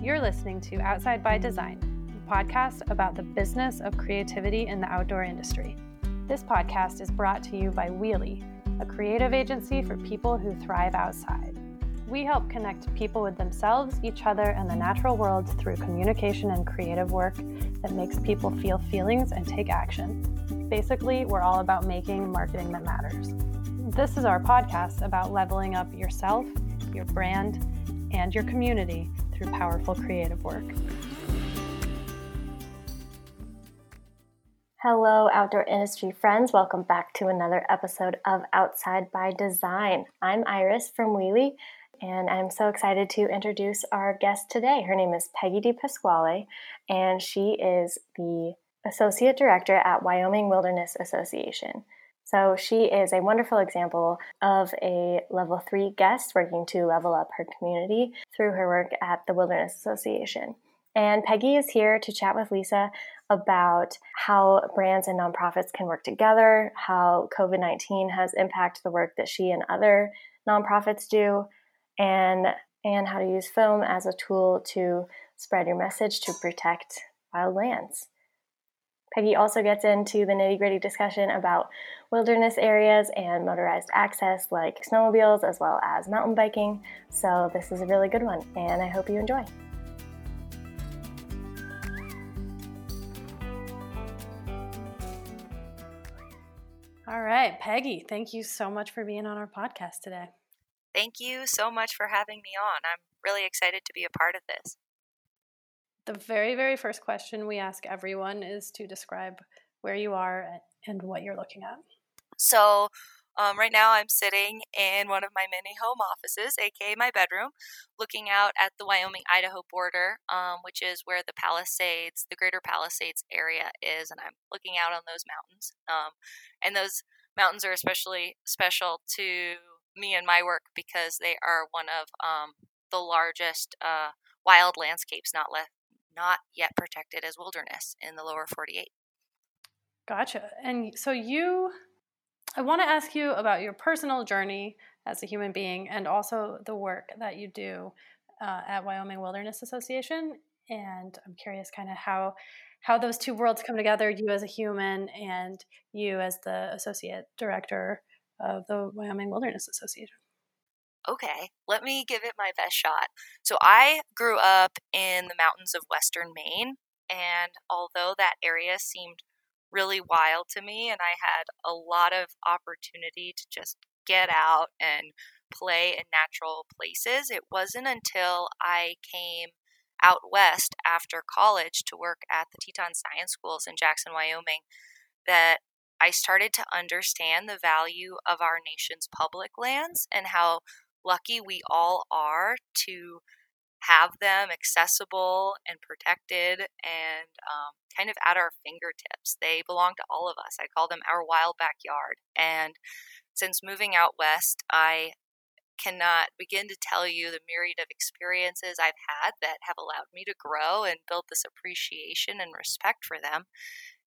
You're listening to Outside by Design, a podcast about the business of creativity in the outdoor industry. This podcast is brought to you by Wheelie, a creative agency for people who thrive outside. We help connect people with themselves, each other, and the natural world through communication and creative work that makes people feel feelings and take action. Basically, we're all about making marketing that matters. This is our podcast about leveling up yourself, your brand, and your community through powerful creative work. Hello, outdoor industry friends. Welcome back to another episode of Outside by Design. I'm Iris from Wheelie, and I'm so excited to introduce our guest today. Her name is Peggie dePasquale, and she is the Associate Director at Wyoming Wilderness Association. So she is a wonderful example of a level three guest working to level up her community through her work at the Wilderness Association. And Peggie is here to chat with Lisa about how brands and nonprofits can work together, how COVID 19 has impacted the work that she and other nonprofits do, and and how to use film as a tool to spread your message to protect wild lands. Peggie also gets into the nitty gritty discussion about wilderness areas and motorized access like snowmobiles as well as mountain biking. So, this is a really good one, and I hope you enjoy. All right, Peggie, thank you so much for being on our podcast today. Thank you so much for having me on. I'm really excited to be a part of this. The very, very first question we ask everyone is to describe where you are and what you're looking at. So, um, right now I'm sitting in one of my mini home offices, aka my bedroom, looking out at the Wyoming Idaho border, um, which is where the Palisades, the Greater Palisades area is, and I'm looking out on those mountains. Um, and those mountains are especially special to me and my work because they are one of um, the largest uh, wild landscapes not left not yet protected as wilderness in the lower 48. Gotcha. And so you I want to ask you about your personal journey as a human being and also the work that you do uh, at Wyoming Wilderness Association. And I'm curious kind of how how those two worlds come together, you as a human and you as the associate director of the Wyoming Wilderness Association. Okay, let me give it my best shot. So, I grew up in the mountains of western Maine, and although that area seemed really wild to me, and I had a lot of opportunity to just get out and play in natural places, it wasn't until I came out west after college to work at the Teton Science Schools in Jackson, Wyoming, that I started to understand the value of our nation's public lands and how lucky we all are to have them accessible and protected and um, kind of at our fingertips. They belong to all of us. I call them our wild backyard. And since moving out west, I cannot begin to tell you the myriad of experiences I've had that have allowed me to grow and build this appreciation and respect for them.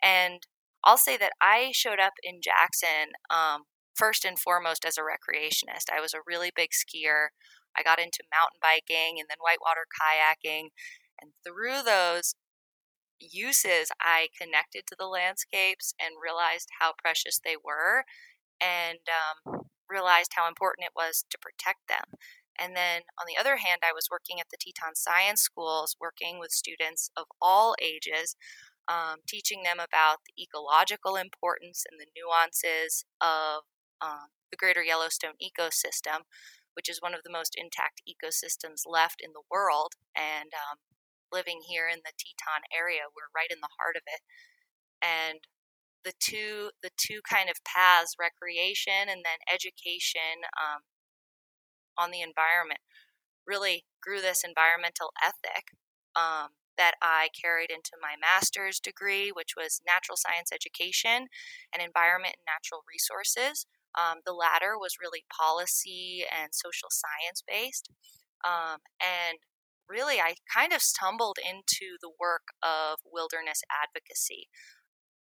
And I'll say that I showed up in Jackson um, first and foremost as a recreationist. I was a really big skier. I got into mountain biking and then whitewater kayaking. And through those uses, I connected to the landscapes and realized how precious they were and um, realized how important it was to protect them. And then on the other hand, I was working at the Teton Science Schools, working with students of all ages um, teaching them about the ecological importance and the nuances of um, the greater Yellowstone ecosystem, which is one of the most intact ecosystems left in the world. And um, living here in the Teton area, we're right in the heart of it. And the two the two kind of paths, recreation and then education um, on the environment, really grew this environmental ethic um, that I carried into my master's degree, which was natural science education and environment and natural resources. Um, the latter was really policy and social science based. Um, and really, I kind of stumbled into the work of wilderness advocacy.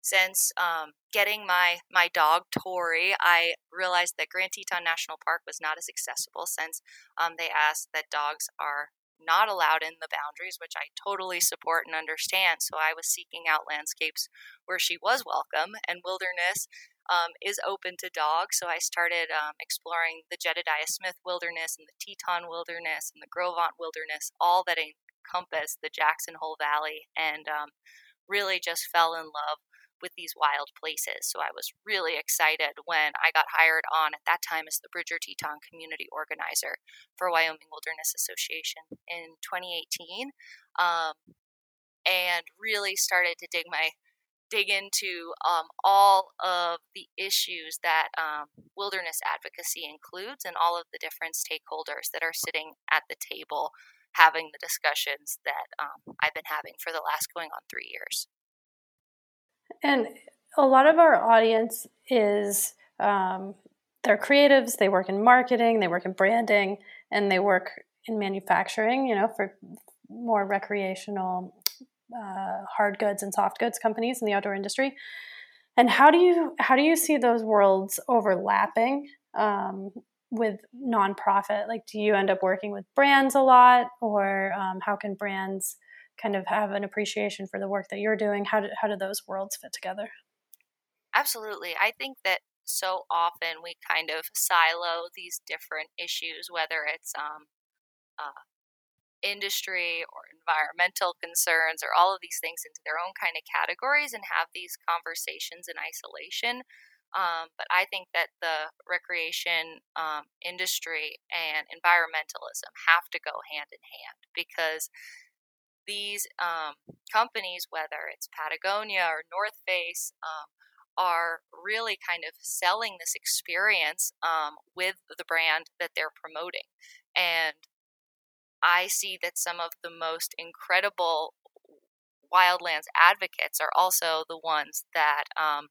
Since um, getting my, my dog Tori, I realized that Grand Teton National Park was not as accessible since um, they asked that dogs are not allowed in the boundaries, which I totally support and understand. So I was seeking out landscapes where she was welcome, and wilderness um, is open to dogs. So I started um, exploring the Jedediah Smith Wilderness and the Teton Wilderness and the Gros Wilderness, all that encompass the Jackson Hole Valley, and um, really just fell in love with these wild places. So I was really excited when I got hired on at that time as the Bridger Teton community organizer for Wyoming Wilderness Association in 2018, um, and really started to dig my dig into um, all of the issues that um, wilderness advocacy includes and all of the different stakeholders that are sitting at the table having the discussions that um, I've been having for the last going on three years. And a lot of our audience is um, they're creatives, they work in marketing, they work in branding, and they work in manufacturing, you know, for more recreational uh, hard goods and soft goods companies in the outdoor industry. And how do you how do you see those worlds overlapping um, with nonprofit? Like, do you end up working with brands a lot, or um, how can brands kind of have an appreciation for the work that you're doing? How do how do those worlds fit together? Absolutely, I think that so often we kind of silo these different issues, whether it's um, uh, industry or environmental concerns or all of these things into their own kind of categories and have these conversations in isolation. Um, but I think that the recreation um, industry and environmentalism have to go hand in hand because these um, companies, whether it's Patagonia or North Face, um, are really kind of selling this experience um, with the brand that they're promoting. And I see that some of the most incredible wildlands advocates are also the ones that um,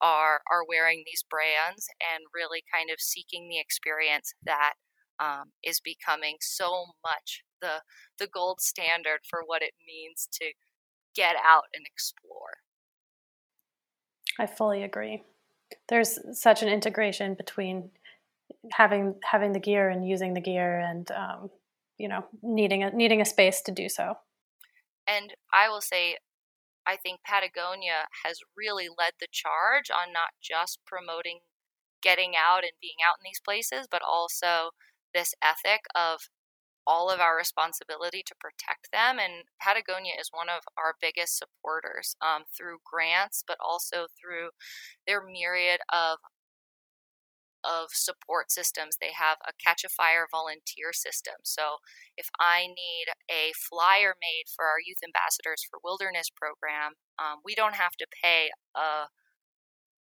are are wearing these brands and really kind of seeking the experience that um, is becoming so much the the gold standard for what it means to get out and explore. I fully agree. There's such an integration between having having the gear and using the gear and um, you know needing a needing a space to do so and i will say i think patagonia has really led the charge on not just promoting getting out and being out in these places but also this ethic of all of our responsibility to protect them. And Patagonia is one of our biggest supporters um, through grants, but also through their myriad of of support systems. They have a Catchafire volunteer system. So if I need a flyer made for our youth ambassadors for wilderness program, um, we don't have to pay a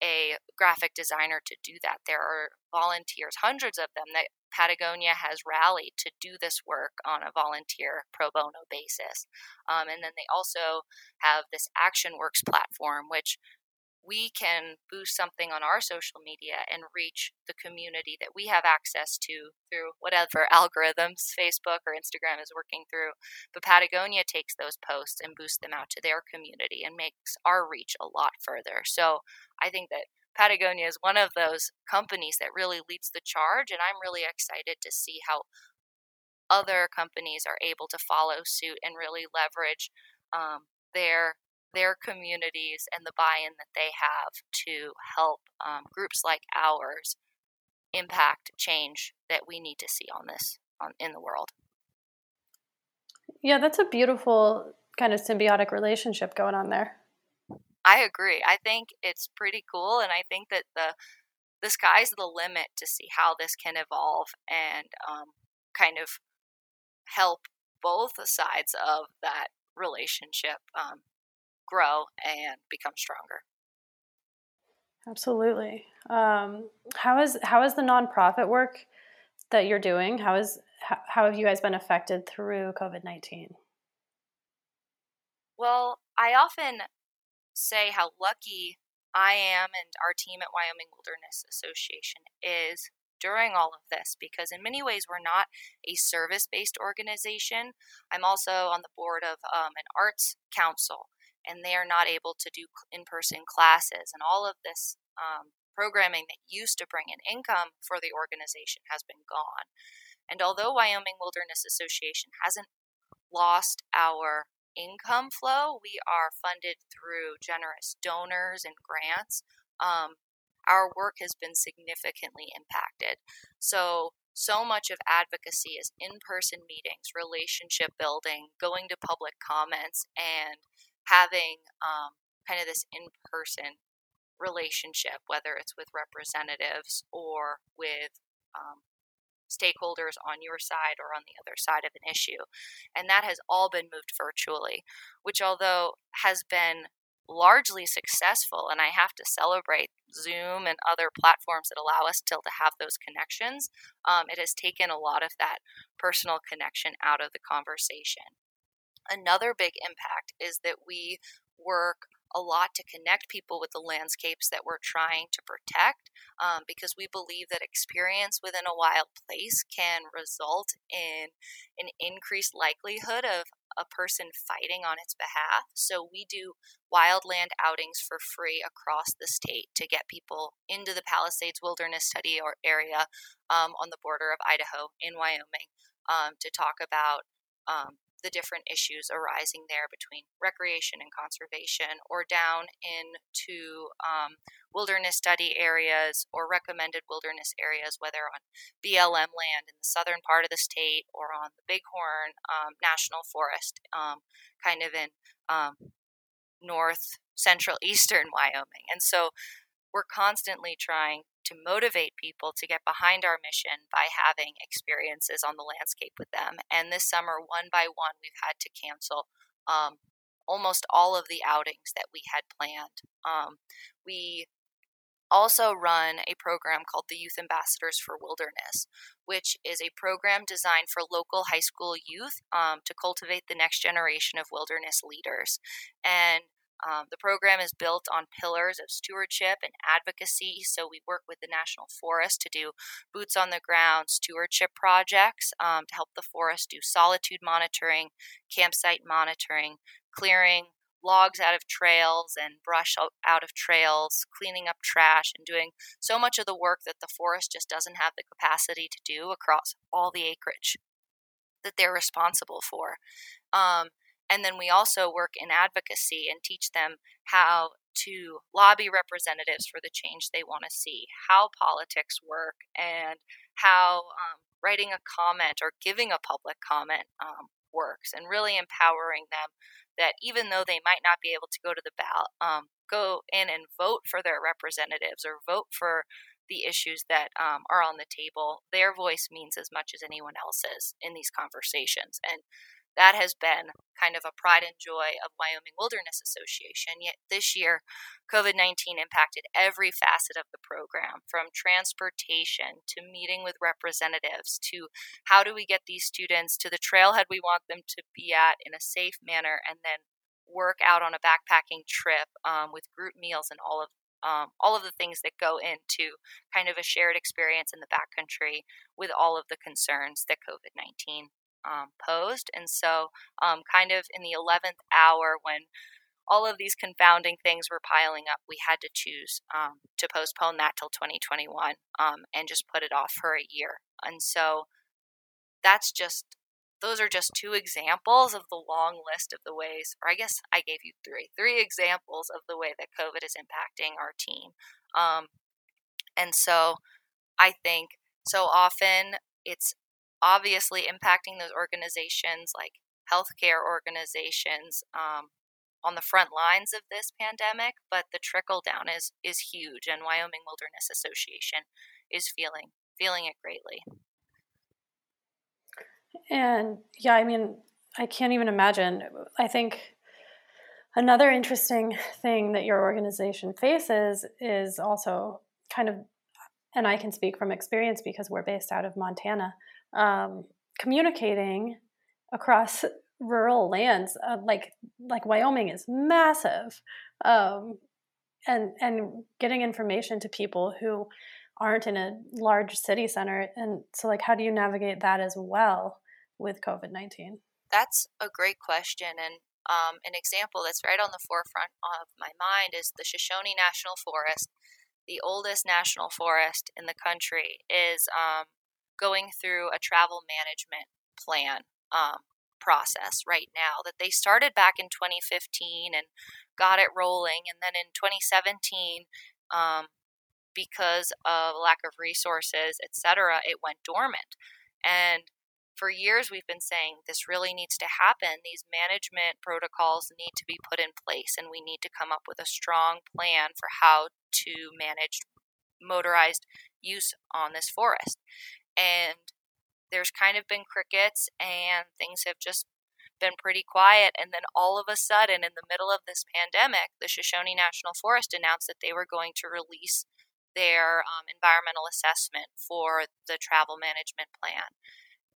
a graphic designer to do that. There are volunteers, hundreds of them, that Patagonia has rallied to do this work on a volunteer pro bono basis. Um, and then they also have this Action Works platform, which we can boost something on our social media and reach the community that we have access to through whatever algorithms Facebook or Instagram is working through. But Patagonia takes those posts and boosts them out to their community and makes our reach a lot further. So I think that Patagonia is one of those companies that really leads the charge, and I'm really excited to see how other companies are able to follow suit and really leverage um, their their communities and the buy-in that they have to help um, groups like ours impact change that we need to see on this on, in the world. Yeah, that's a beautiful kind of symbiotic relationship going on there. I agree. I think it's pretty cool, and I think that the the sky's the limit to see how this can evolve and um, kind of help both sides of that relationship um, grow and become stronger. Absolutely. Um, how is how is the nonprofit work that you're doing? How is how, how have you guys been affected through COVID nineteen? Well, I often say how lucky I am and our team at Wyoming Wilderness Association is during all of this because in many ways we're not a service-based organization. I'm also on the board of um, an arts council and they are not able to do in person classes. And all of this um, programming that used to bring in income for the organization has been gone. And although Wyoming Wilderness Association hasn't lost our income flow. We are funded through generous donors and grants. Um, our work has been significantly impacted. So, so much of advocacy is in person meetings, relationship building, going to public comments, and having um, kind of this in person relationship, whether it's with representatives or with um, stakeholders on your side or on the other side of an issue. And that has all been moved virtually, which, although has been largely successful, and I have to celebrate Zoom and other platforms that allow us still to have those connections, um, it has taken a lot of that personal connection out of the conversation. Another big impact is that we work a lot to connect people with the landscapes that we're trying to protect um, because we believe that experience within a wild place can result in an increased likelihood of a person fighting on its behalf. So we do wildland outings for free across the state to get people into the Palisades Wilderness Study or area um, on the border of Idaho in Wyoming um, to talk about um, the different issues arising there between recreation and conservation, or down into um, wilderness study areas or recommended wilderness areas, whether on BLM land in the southern part of the state or on the Bighorn um, National Forest, um, kind of in um, north, central, eastern Wyoming. And so we're constantly trying to motivate people to get behind our mission by having experiences on the landscape with them. And this summer, one by one, we've had to cancel um, almost all of the outings that we had planned. Um, we also run a program called the Youth Ambassadors for Wilderness, which is a program designed for local high school youth um, to cultivate the next generation of wilderness leaders. And um, the program is built on pillars of stewardship and advocacy. So we work with the National Forest to do boots on the ground stewardship projects um, to help the forest do solitude monitoring, campsite monitoring, clearing logs out of trails and brush out of trails, cleaning up trash, and doing so much of the work that the forest just doesn't have the capacity to do across all the acreage that they're responsible for. Um, and then we also work in advocacy and teach them how to lobby representatives for the change they want to see, how politics work, and how um, writing a comment or giving a public comment um, works, and really empowering them that even though they might not be able to go to the ballot, um, go in and vote for their representatives or vote for the issues that um, are on the table, their voice means as much as anyone else's in these conversations. And that has been kind of a pride and joy of Wyoming Wilderness Association. Yet this year, COVID 19 impacted every facet of the program from transportation to meeting with representatives to how do we get these students to the trailhead we want them to be at in a safe manner and then work out on a backpacking trip um, with group meals and all of um, all of the things that go into kind of a shared experience in the backcountry with all of the concerns that COVID 19 um, posed. And so, um, kind of in the 11th hour, when all of these confounding things were piling up, we had to choose um, to postpone that till 2021 um, and just put it off for a year. And so, that's just those are just two examples of the long list of the ways, or I guess I gave you three, three examples of the way that COVID is impacting our team. Um, and so I think so often it's obviously impacting those organizations like healthcare organizations um, on the front lines of this pandemic, but the trickle down is is huge, and Wyoming Wilderness Association is feeling feeling it greatly. And yeah, I mean, I can't even imagine. I think another interesting thing that your organization faces is also kind of, and I can speak from experience because we're based out of Montana um, communicating across rural lands uh, like like Wyoming is massive um, and and getting information to people who aren't in a large city center and so like how do you navigate that as well with COVID-19 that's a great question and um, an example that's right on the forefront of my mind is the Shoshone National Forest the oldest national forest in the country is um, going through a travel management plan um, process right now that they started back in 2015 and got it rolling. And then in 2017, um, because of lack of resources, etc., it went dormant. And for years, we've been saying this really needs to happen. These management protocols need to be put in place, and we need to come up with a strong plan for how to manage motorized use on this forest. And there's kind of been crickets, and things have just been pretty quiet. And then all of a sudden, in the middle of this pandemic, the Shoshone National Forest announced that they were going to release their um, environmental assessment for the travel management plan.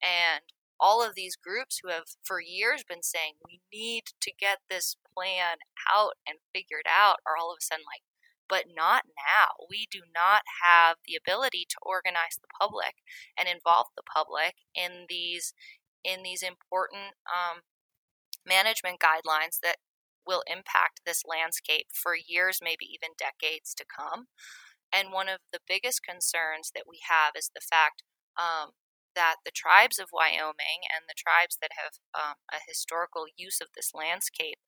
And all of these groups who have for years been saying we need to get this plan out and figured out are all of a sudden like, but not now. We do not have the ability to organize the public and involve the public in these in these important um, management guidelines that will impact this landscape for years, maybe even decades to come. And one of the biggest concerns that we have is the fact um, that the tribes of Wyoming and the tribes that have um, a historical use of this landscape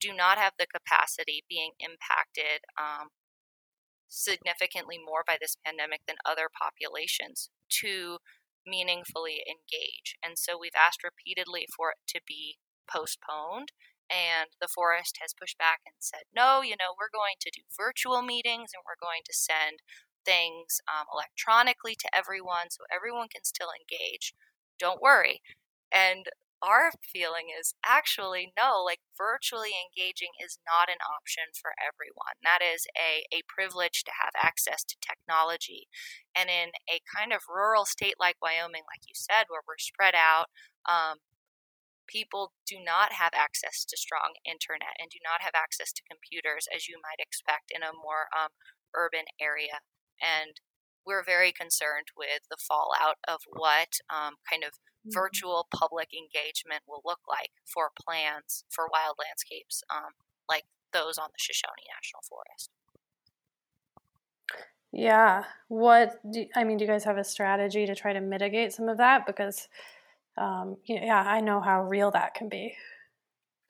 do not have the capacity being impacted um, significantly more by this pandemic than other populations to meaningfully engage. And so we've asked repeatedly for it to be postponed. And the forest has pushed back and said, no, you know, we're going to do virtual meetings and we're going to send things um, electronically to everyone so everyone can still engage. Don't worry. And our feeling is actually no, like virtually engaging is not an option for everyone. That is a, a privilege to have access to technology. And in a kind of rural state like Wyoming, like you said, where we're spread out, um, people do not have access to strong internet and do not have access to computers as you might expect in a more um, urban area and we're very concerned with the fallout of what um, kind of mm-hmm. virtual public engagement will look like for plans for wild landscapes um, like those on the Shoshone National Forest. Yeah. What do, I mean, do you guys have a strategy to try to mitigate some of that? Because, um, yeah, I know how real that can be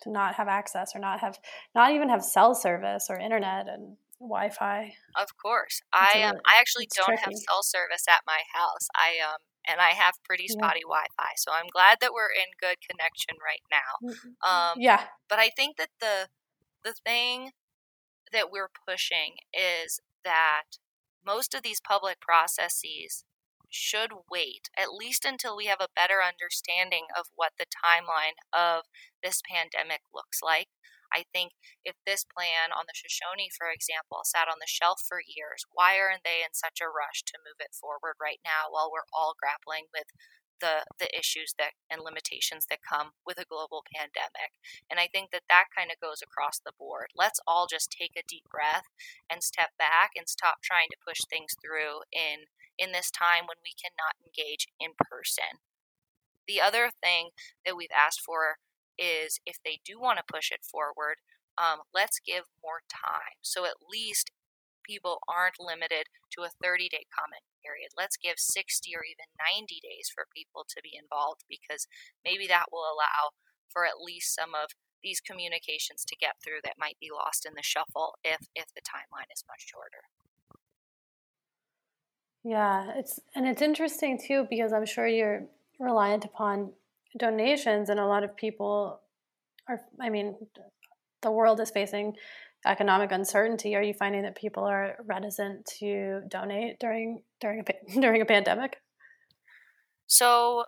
to not have access or not have, not even have cell service or internet and Wi-Fi. Of course, I um, I actually don't tricky. have cell service at my house. I um and I have pretty spotty yeah. Wi-Fi, so I'm glad that we're in good connection right now. Mm-hmm. Um, yeah, but I think that the the thing that we're pushing is that most of these public processes should wait at least until we have a better understanding of what the timeline of this pandemic looks like. I think if this plan on the Shoshone, for example, sat on the shelf for years, why aren't they in such a rush to move it forward right now while we're all grappling with the the issues that and limitations that come with a global pandemic. And I think that that kind of goes across the board. Let's all just take a deep breath and step back and stop trying to push things through in in this time when we cannot engage in person. The other thing that we've asked for is if they do want to push it forward, um, let's give more time. So at least people aren't limited to a 30 day comment period. Let's give 60 or even 90 days for people to be involved because maybe that will allow for at least some of these communications to get through that might be lost in the shuffle if if the timeline is much shorter. Yeah, it's and it's interesting too because I'm sure you're reliant upon donations, and a lot of people are, I mean, the world is facing economic uncertainty. Are you finding that people are reticent to donate during during a during a pandemic? So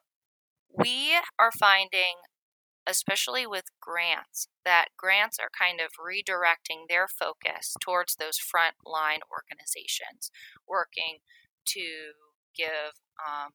we are finding especially with grants that grants are kind of redirecting their focus towards those frontline organizations working to give um,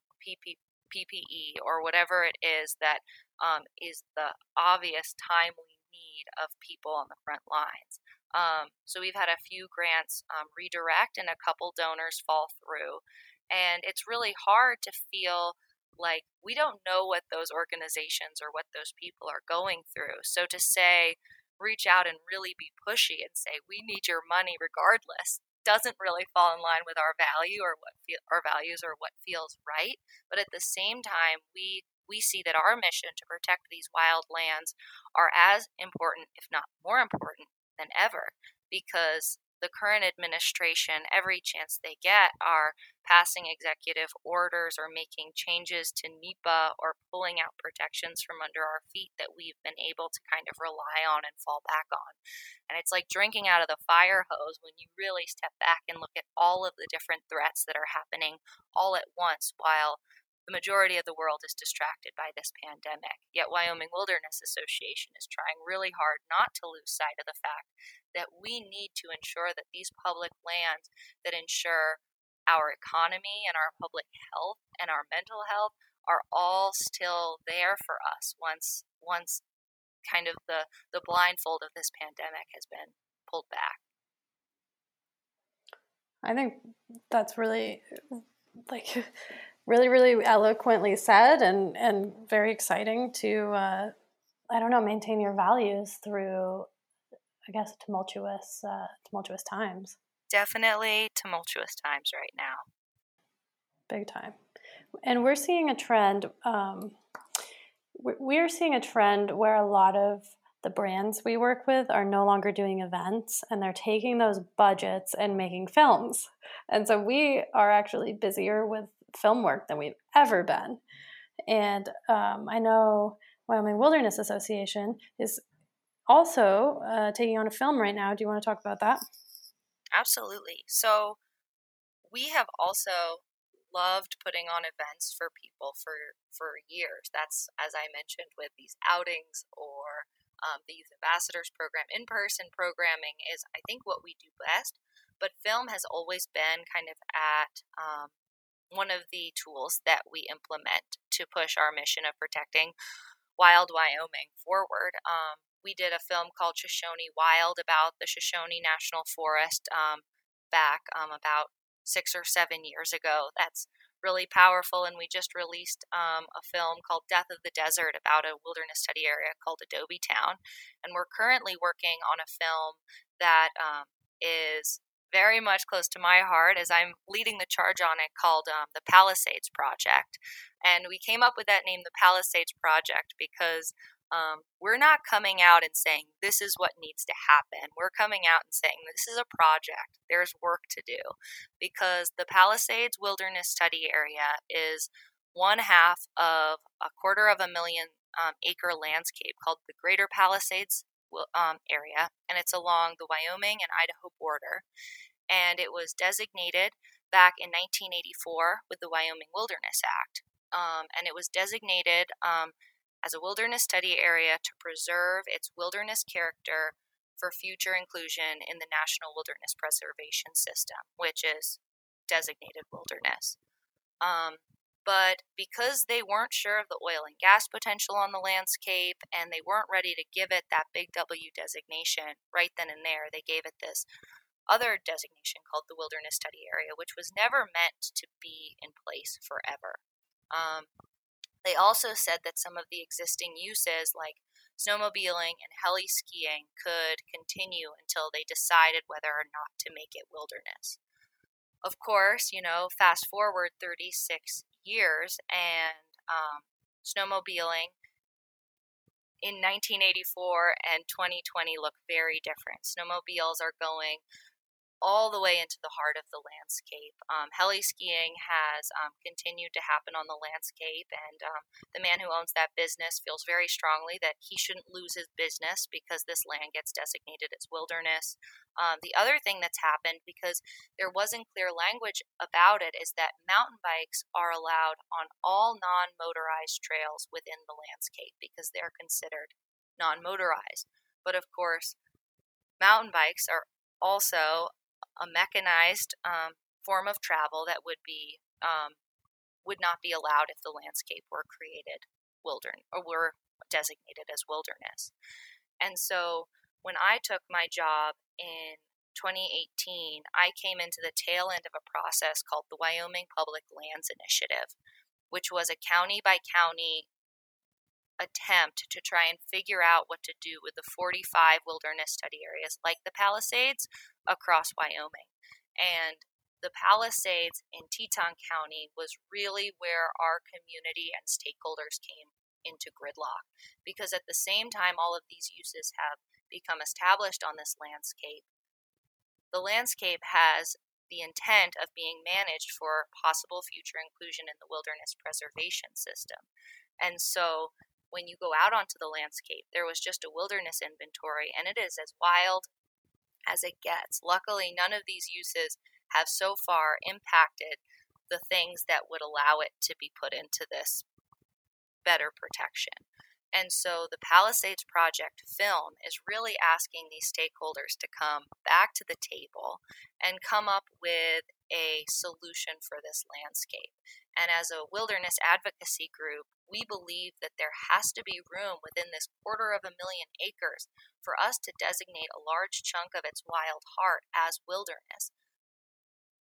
PPE or whatever it is that um, is the obvious timely need of people on the front lines. Um, so we've had a few grants um, redirect and a couple donors fall through. And it's really hard to feel like we don't know what those organizations or what those people are going through. So to say, reach out and really be pushy and say, we need your money regardless, doesn't really fall in line with our value or what our values or what feels right. But at the same time, we we see that our mission to protect these wild lands are as important, if not more important, than ever because the current administration, every chance they get, are passing executive orders or making changes to NEPA or pulling out protections from under our feet that we've been able to kind of rely on and fall back on. And it's like drinking out of the fire hose when you really step back and look at all of the different threats that are happening all at once while the majority of the world is distracted by this pandemic. Yet, Wyoming Wilderness Association is trying really hard not to lose sight of the fact that we need to ensure that these public lands that ensure our economy and our public health and our mental health are all still there for us once once kind of the the blindfold of this pandemic has been pulled back. I think that's really like really, really eloquently said and, and very exciting to, uh, I don't know, maintain your values through, I guess, tumultuous, uh, tumultuous times. Definitely tumultuous times right now. Big time. And we're seeing a trend. Um, we're seeing a trend where a lot of the brands we work with are no longer doing events and they're taking those budgets and making films. And so we are actually busier with film work than we've ever been. And um, I know Wyoming Wilderness Association is also uh, taking on a film right now. Do you want to talk about that? Absolutely. So we have also loved putting on events for people for for years. That's as I mentioned with these outings or um, the youth ambassadors program. In person programming is I think what we do best. But film has always been kind of at um, one of the tools that we implement to push our mission of protecting wild Wyoming forward. Um, we did a film called Shoshone Wild about the Shoshone National Forest um, back um, about six or seven years ago. That's really powerful. And we just released um, a film called Death of the Desert about a wilderness study area called Adobe Town. And we're currently working on a film that um, is very much close to my heart as I'm leading the charge on it called um, the Palisades Project. And we came up with that name, the Palisades Project, because um, we're not coming out and saying this is what needs to happen. We're coming out and saying this is a project. There's work to do because the Palisades Wilderness Study Area is one half of a quarter of a million um, acre landscape called the Greater Palisades um, area, and it's along the Wyoming and Idaho border. And it was designated back in 1984 with the Wyoming Wilderness Act. Um, and it was designated um, as a wilderness study area to preserve its wilderness character for future inclusion in the National Wilderness Preservation System, which is designated wilderness. Um, but because they weren't sure of the oil and gas potential on the landscape and they weren't ready to give it that big W designation right then and there, they gave it this other designation called the Wilderness Study Area, which was never meant to be in place forever. Um, they also said that some of the existing uses, like snowmobiling and heli skiing, could continue until they decided whether or not to make it wilderness. Of course, you know, fast forward 36 years and um, snowmobiling in 1984 and 2020 look very different. Snowmobiles are going all the way into the heart of the landscape. Um, heli skiing has um, continued to happen on the landscape, and um, the man who owns that business feels very strongly that he shouldn't lose his business because this land gets designated as wilderness. Um, the other thing that's happened, because there wasn't clear language about it, is that mountain bikes are allowed on all non motorized trails within the landscape because they're considered non motorized. But of course, mountain bikes are also a mechanized um, form of travel that would be um, would not be allowed if the landscape were created wilderness or were designated as wilderness. And so when I took my job in 2018, I came into the tail end of a process called the Wyoming Public Lands Initiative, which was a county by county attempt to try and figure out what to do with the 45 wilderness study areas like the Palisades across Wyoming. And the Palisades in Teton County was really where our community and stakeholders came into gridlock because at the same time all of these uses have become established on this landscape the landscape has the intent of being managed for possible future inclusion in the wilderness preservation system and so when you go out onto the landscape there was just a wilderness inventory and it is as wild as it gets luckily none of these uses have so far impacted the things that would allow it to be put into this better protection. And so the Palisades Project film is really asking these stakeholders to come back to the table and come up with a solution for this landscape. And as a wilderness advocacy group, we believe that there has to be room within this quarter of a million acres for us to designate a large chunk of its wild heart as wilderness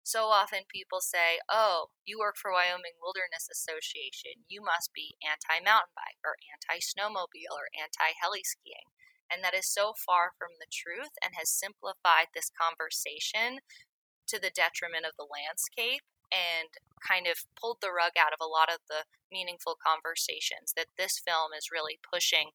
so often people say, Oh, you work for Wyoming Wilderness Association. You must be anti mountain bike or anti snowmobile or anti heli skiing. And that is so far from the truth and has simplified this conversation to the detriment of the landscape and kind of pulled the rug out of a lot of the meaningful conversations that this film is really pushing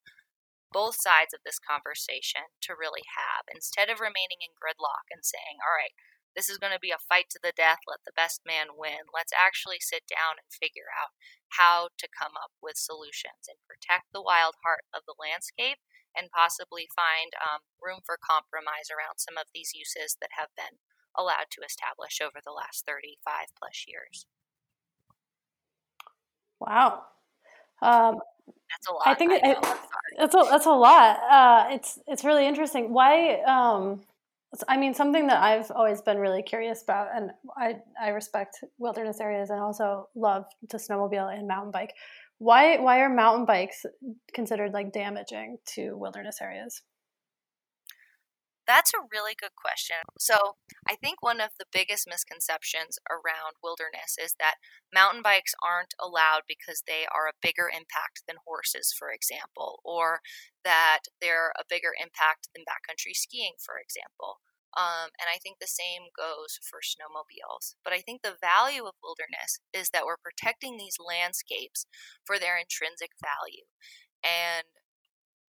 both sides of this conversation to really have instead of remaining in gridlock and saying, all right, this is going to be a fight to the death. Let the best man win. Let's actually sit down and figure out how to come up with solutions and protect the wild heart of the landscape and possibly find um, room for compromise around some of these uses that have been allowed to establish over the last 35 plus years. Wow. Um, that's a lot. I think I it, that's a that's a lot. Uh, it's it's really interesting. Why um, I mean, something that I've always been really curious about, and I, I respect wilderness areas and also love to snowmobile and mountain bike. Why why are mountain bikes considered like damaging to wilderness areas? That's a really good question. So, I think one of the biggest misconceptions around wilderness is that mountain bikes aren't allowed because they are a bigger impact than horses, for example, or that they're a bigger impact than backcountry skiing, for example. Um, and I think the same goes for snowmobiles. But I think the value of wilderness is that we're protecting these landscapes for their intrinsic value. And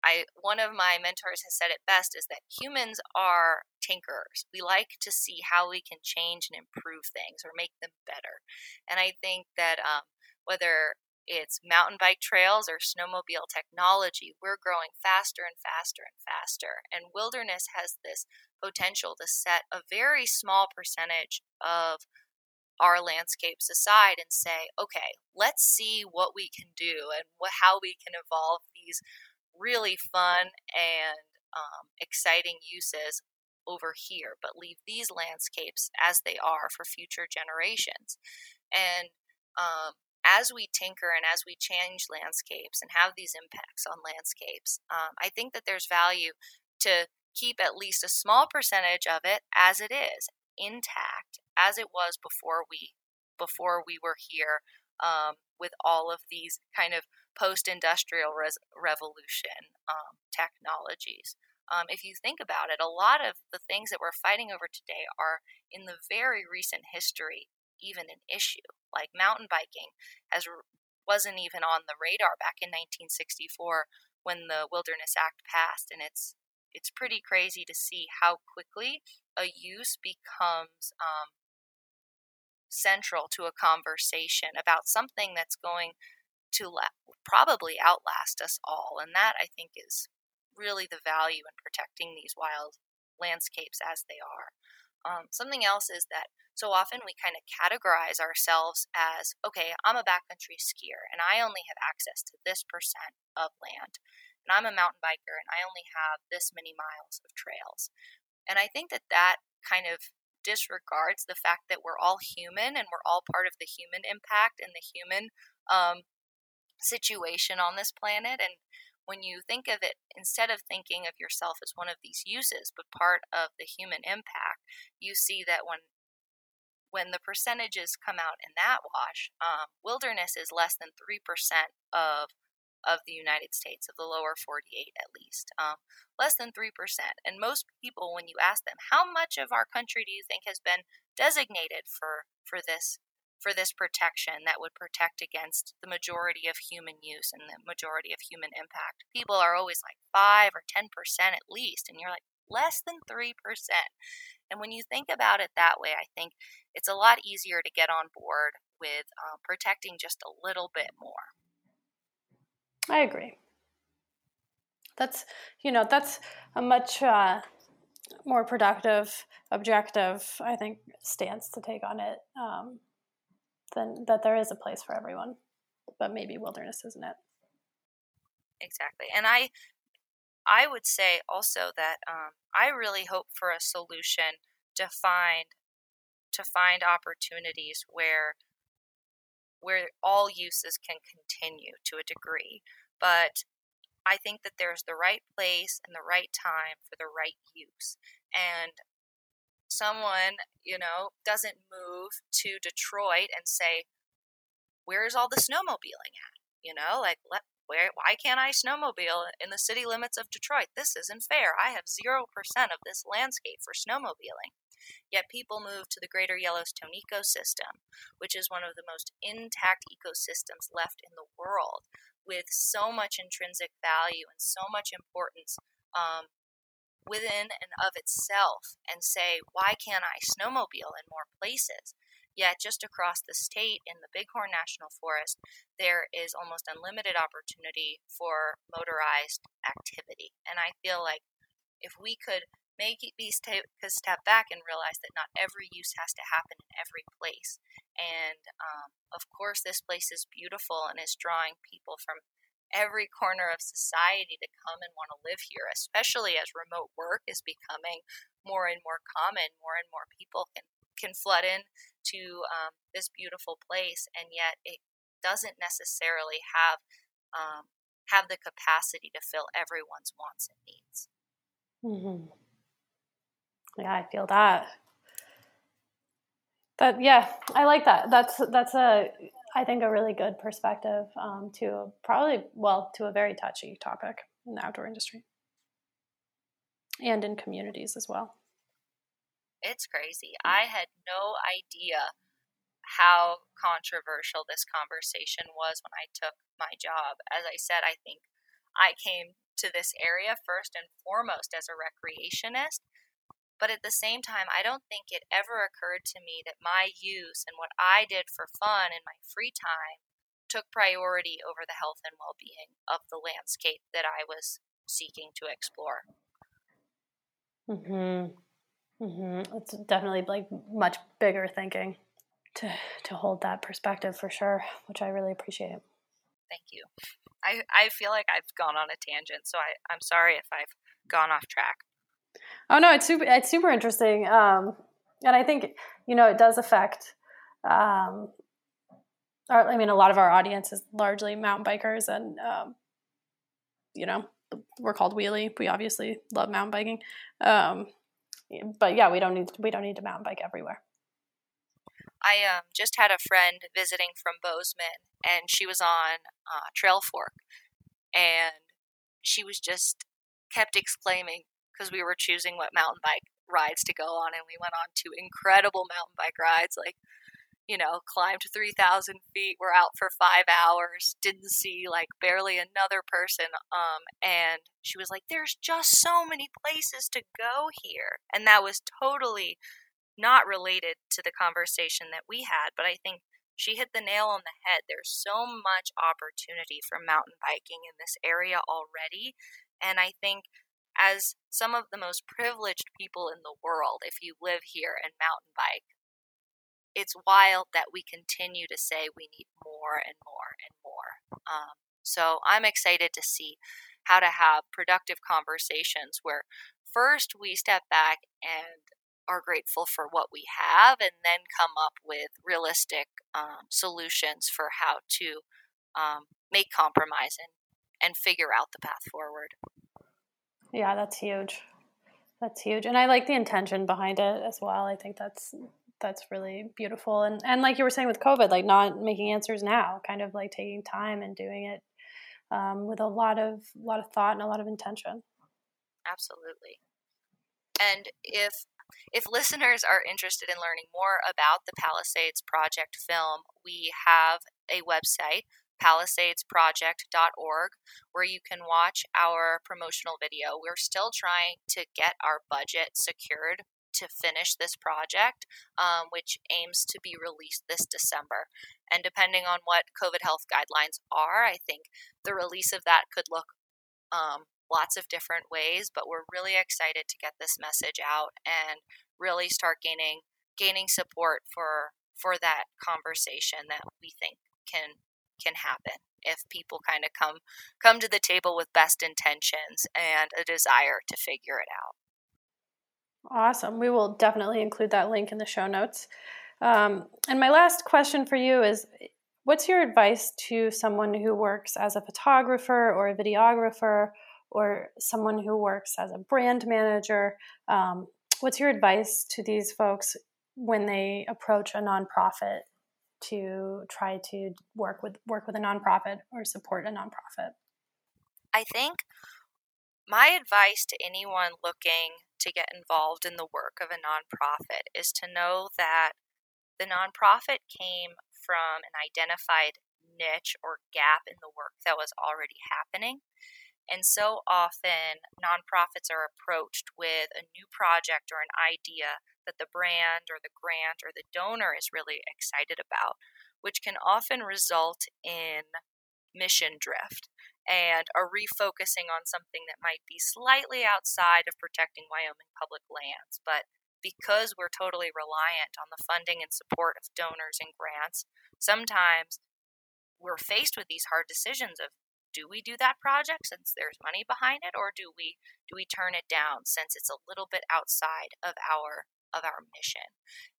I one of my mentors has said it best is that humans are tinkerers. We like to see how we can change and improve things or make them better. And I think that um, whether it's mountain bike trails or snowmobile technology, we're growing faster and faster and faster. And wilderness has this potential to set a very small percentage of our landscapes aside and say, okay, let's see what we can do and what, how we can evolve these really fun and um, exciting uses over here, but leave these landscapes as they are for future generations. And um, as we tinker and as we change landscapes and have these impacts on landscapes, um, I think that there's value to keep at least a small percentage of it as it is intact as it was before we before we were here um, with all of these kind of post-industrial res- revolution um, technologies. Um, if you think about it, a lot of the things that we're fighting over today are in the very recent history even an issue. Like mountain biking has wasn't even on the radar back in 1964 when the Wilderness Act passed, and it's it's pretty crazy to see how quickly a use becomes um, central to a conversation about something that's going to la- probably outlast us all. And that, I think, is really the value in protecting these wild landscapes as they are. Um, something else is that so often we kind of categorize ourselves as okay, I'm a backcountry skier and I only have access to this percent of land. And I'm a mountain biker and I only have this many miles of trails. And I think that that kind of disregards the fact that we're all human and we're all part of the human impact and the human um, situation on this planet. And when you think of it, instead of thinking of yourself as one of these uses, but part of the human impact, you see that when when the percentages come out in that wash, um, wilderness is less than three percent of of the United States, of the lower 48 at least, um, less than 3%. And most people, when you ask them, how much of our country do you think has been designated for, for this? For this protection that would protect against the majority of human use and the majority of human impact. People are always like 5 or 10% at least. And you're like, less than 3%. And when you think about it that way, I think it's a lot easier to get on board with uh, protecting just a little bit more. I agree. That's, you know, that's a much uh, more productive, objective, I think, stance to take on it um, than that there is a place for everyone, but maybe wilderness isn't it. Exactly. And I, I would say also that um, I really hope for a solution to find to find opportunities where where all uses can continue to a degree, but I think that there's the right place and the right time for the right use. And someone, you know, doesn't move to Detroit and say, "Where's all the snowmobiling at?" You know, like let where, why can't I snowmobile in the city limits of Detroit? This isn't fair. I have 0% of this landscape for snowmobiling. Yet people move to the greater Yellowstone ecosystem, which is one of the most intact ecosystems left in the world, with so much intrinsic value and so much importance um, within and of itself, and say, why can't I snowmobile in more places? Yet, just across the state in the Bighorn National Forest, there is almost unlimited opportunity for motorized activity. And I feel like if we could make these take a step back and realize that not every use has to happen in every place. And um, of course, this place is beautiful and is drawing people from every corner of society to come and want to live here, especially as remote work is becoming more and more common. More and more people can can flood in to um, this beautiful place, and yet it doesn't necessarily have um, have the capacity to fill everyone's wants and needs. Mm-hmm. Yeah, I feel that. That yeah, I like that. That's that's a I think a really good perspective um, to probably well to a very touchy topic in the outdoor industry and in communities as well. It's crazy. I had no idea how controversial this conversation was when I took my job. As I said, I think I came to this area first and foremost as a recreationist. But at the same time, I don't think it ever occurred to me that my use and what I did for fun in my free time took priority over the health and well being of the landscape that I was seeking to explore. Mm-hmm. Mm-hmm. It's definitely like much bigger thinking to to hold that perspective for sure, which I really appreciate. Thank you. I, I feel like I've gone on a tangent, so I, I'm sorry if I've gone off track. Oh no, it's super it's super interesting. Um, and I think, you know, it does affect um, our, I mean, a lot of our audience is largely mountain bikers, and um, you know, we're called wheelie. We obviously love mountain biking. Um, but yeah, we don't need we don't need to mountain bike everywhere. I um, just had a friend visiting from Bozeman, and she was on uh, Trail Fork, and she was just kept exclaiming because we were choosing what mountain bike rides to go on, and we went on two incredible mountain bike rides, like you know, climbed 3,000 feet. We're out for five hours, didn't see like barely another person. Um, and she was like, there's just so many places to go here. And that was totally not related to the conversation that we had, but I think she hit the nail on the head. There's so much opportunity for mountain biking in this area already. And I think as some of the most privileged people in the world, if you live here and mountain bike, it's wild that we continue to say we need more and more and more. Um, so I'm excited to see how to have productive conversations where first we step back and are grateful for what we have and then come up with realistic um, solutions for how to um, make compromise and, and figure out the path forward. Yeah, that's huge. That's huge. And I like the intention behind it as well. I think that's that's really beautiful and and like you were saying with covid like not making answers now kind of like taking time and doing it um, with a lot of a lot of thought and a lot of intention. Absolutely. And if if listeners are interested in learning more about the Palisades Project film, we have a website, palisadesproject.org, where you can watch our promotional video. We're still trying to get our budget secured to finish this project, um, which aims to be released this December. And depending on what COVID health guidelines are, I think the release of that could look um, lots of different ways. But we're really excited to get this message out and really start gaining gaining support for for that conversation that we think can can happen if people kind of come come to the table with best intentions and a desire to figure it out. Awesome. We will definitely include that link in the show notes. Um, and my last question for you is what's your advice to someone who works as a photographer or a videographer or someone who works as a brand manager? Um, what's your advice to these folks when they approach a nonprofit to try to work with work with a nonprofit or support a nonprofit? I think my advice to anyone looking to get involved in the work of a nonprofit is to know that the nonprofit came from an identified niche or gap in the work that was already happening. And so often, nonprofits are approached with a new project or an idea that the brand or the grant or the donor is really excited about, which can often result in mission drift and a refocusing on something that might be slightly outside of protecting Wyoming public lands. But because we're totally reliant on the funding and support of donors and grants, sometimes we're faced with these hard decisions of do we do that project since there's money behind it or do we do we turn it down since it's a little bit outside of our of our mission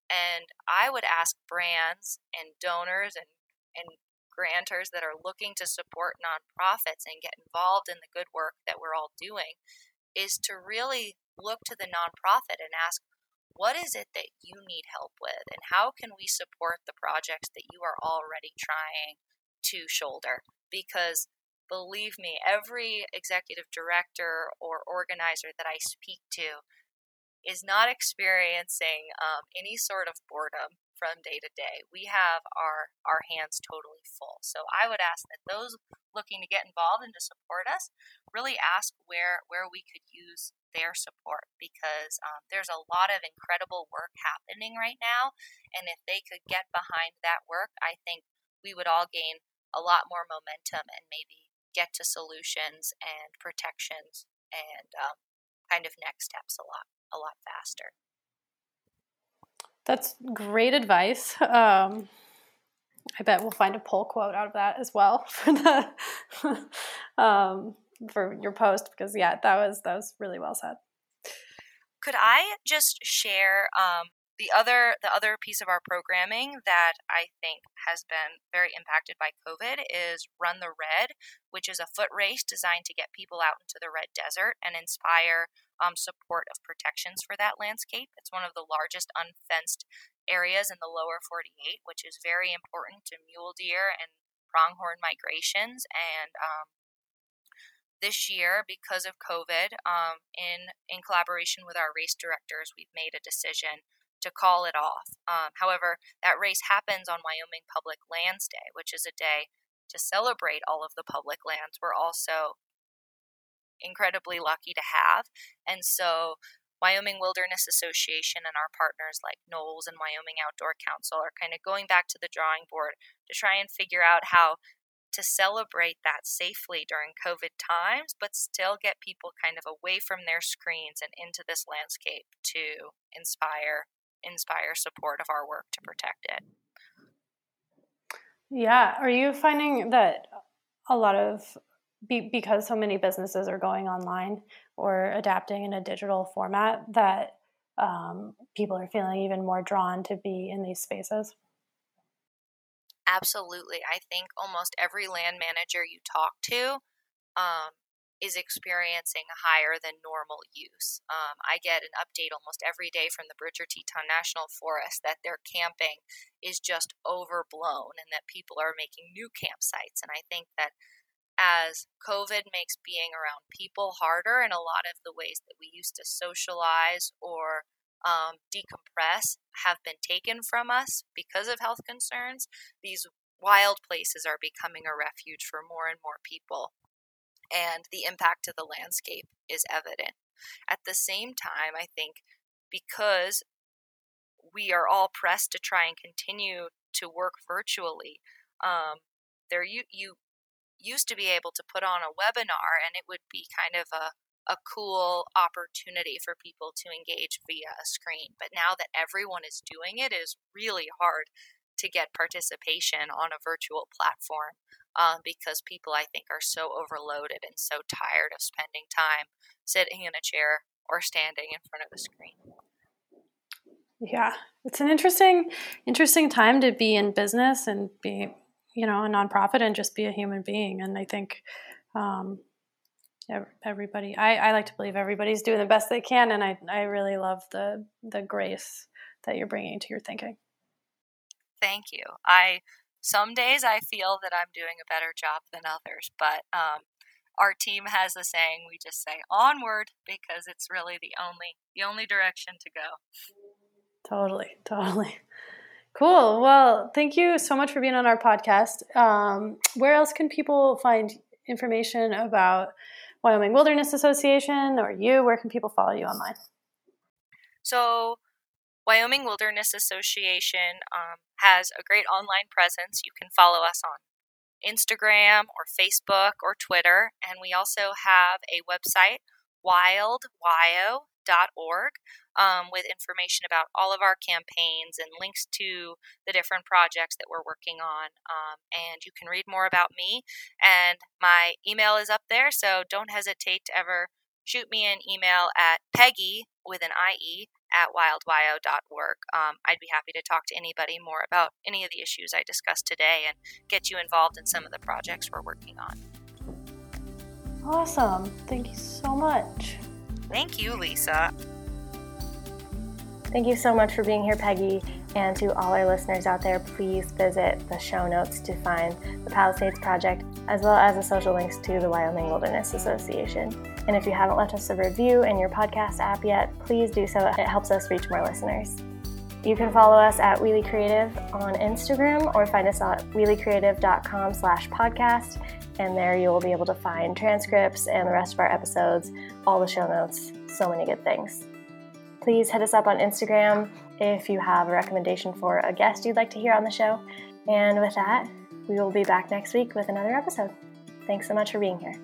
and i would ask brands and donors and and grantors that are looking to support nonprofits and get involved in the good work that we're all doing is to really look to the nonprofit and ask, what is it that you need help with? And how can we support the projects that you are already trying to shoulder? Because believe me, every executive director or organizer that I speak to is not experiencing um, any sort of boredom from day to day. We have our our hands totally full. So I would ask that those looking to get involved and to support us really ask where where we could use their support because um, there's a lot of incredible work happening right now, and if they could get behind that work, I think we would all gain a lot more momentum and maybe get to solutions and protections and um, kind of next steps a lot a lot faster. That's great advice. Um, I bet we'll find a pull quote out of that as well for the um, for your post because yeah, that was that was really well said. Could I just share um, the other the other piece of our programming that I think has been very impacted by COVID is Run the Red, which is a foot race designed to get people out into the red desert and inspire um, support of protections for that landscape. It's one of the largest unfenced areas in the lower 48, which is very important to mule deer and pronghorn migrations. And um, this year, because of COVID, um, in in collaboration with our race directors, we've made a decision to call it off. Um, however, that race happens on Wyoming Public Lands Day, which is a day to celebrate all of the public lands we're also incredibly lucky to have. And so, Wyoming Wilderness Association and our partners like NOLS and Wyoming Outdoor Council are kind of going back to the drawing board to try and figure out how to celebrate that safely during COVID times, but still get people kind of away from their screens and into this landscape to inspire inspire support of our work to protect it. Yeah, are you finding that a lot of be, because so many businesses are going online or adapting in a digital format that um, people are feeling even more drawn to be in these spaces? Absolutely. I think almost every land manager you talk to um, is experiencing higher than normal use. Um, I get an update almost every day from the Bridger Teton National Forest that their camping is just overblown and that people are making new campsites. And I think that as COVID makes being around people harder, in a lot of the ways that we used to socialize or um, decompress have been taken from us because of health concerns, these wild places are becoming a refuge for more and more people. And the impact to the landscape is evident. At the same time, I think because we are all pressed to try and continue to work virtually, um, there you, you used to be able to put on a webinar and it would be kind of a, a cool opportunity for people to engage via a screen. But now that everyone is doing it, it is really hard to get participation on a virtual platform um, because people, I think, are so overloaded and so tired of spending time sitting in a chair or standing in front of a screen. Yeah, it's an interesting, interesting time to be in business and be you know a nonprofit and just be a human being and i think um, everybody I, I like to believe everybody's doing the best they can and I, I really love the the grace that you're bringing to your thinking thank you i some days i feel that i'm doing a better job than others but um, our team has a saying we just say onward because it's really the only the only direction to go totally totally Cool. Well, thank you so much for being on our podcast. Um, where else can people find information about Wyoming Wilderness Association or you? Where can people follow you online? So, Wyoming Wilderness Association um, has a great online presence. You can follow us on Instagram or Facebook or Twitter. And we also have a website, wildwyo.com org um, with information about all of our campaigns and links to the different projects that we're working on. Um, and you can read more about me. And my email is up there, so don't hesitate to ever shoot me an email at Peggie with an IE at wildwyo.org. Um, I'd be happy to talk to anybody more about any of the issues I discussed today and get you involved in some of the projects we're working on. Awesome. Thank you so much. Thank you, Lisa. Thank you so much for being here, Peggie. And to all our listeners out there, please visit the show notes to find the Palisades Project, as well as the social links to the Wyoming Wilderness Association. And if you haven't left us a review in your podcast app yet, please do so. It helps us reach more listeners. You can follow us at Wheelie Creative on Instagram or find us at wheeliecreative.com slash podcast. And there you will be able to find transcripts and the rest of our episodes, all the show notes, so many good things. Please hit us up on Instagram if you have a recommendation for a guest you'd like to hear on the show. And with that, we will be back next week with another episode. Thanks so much for being here.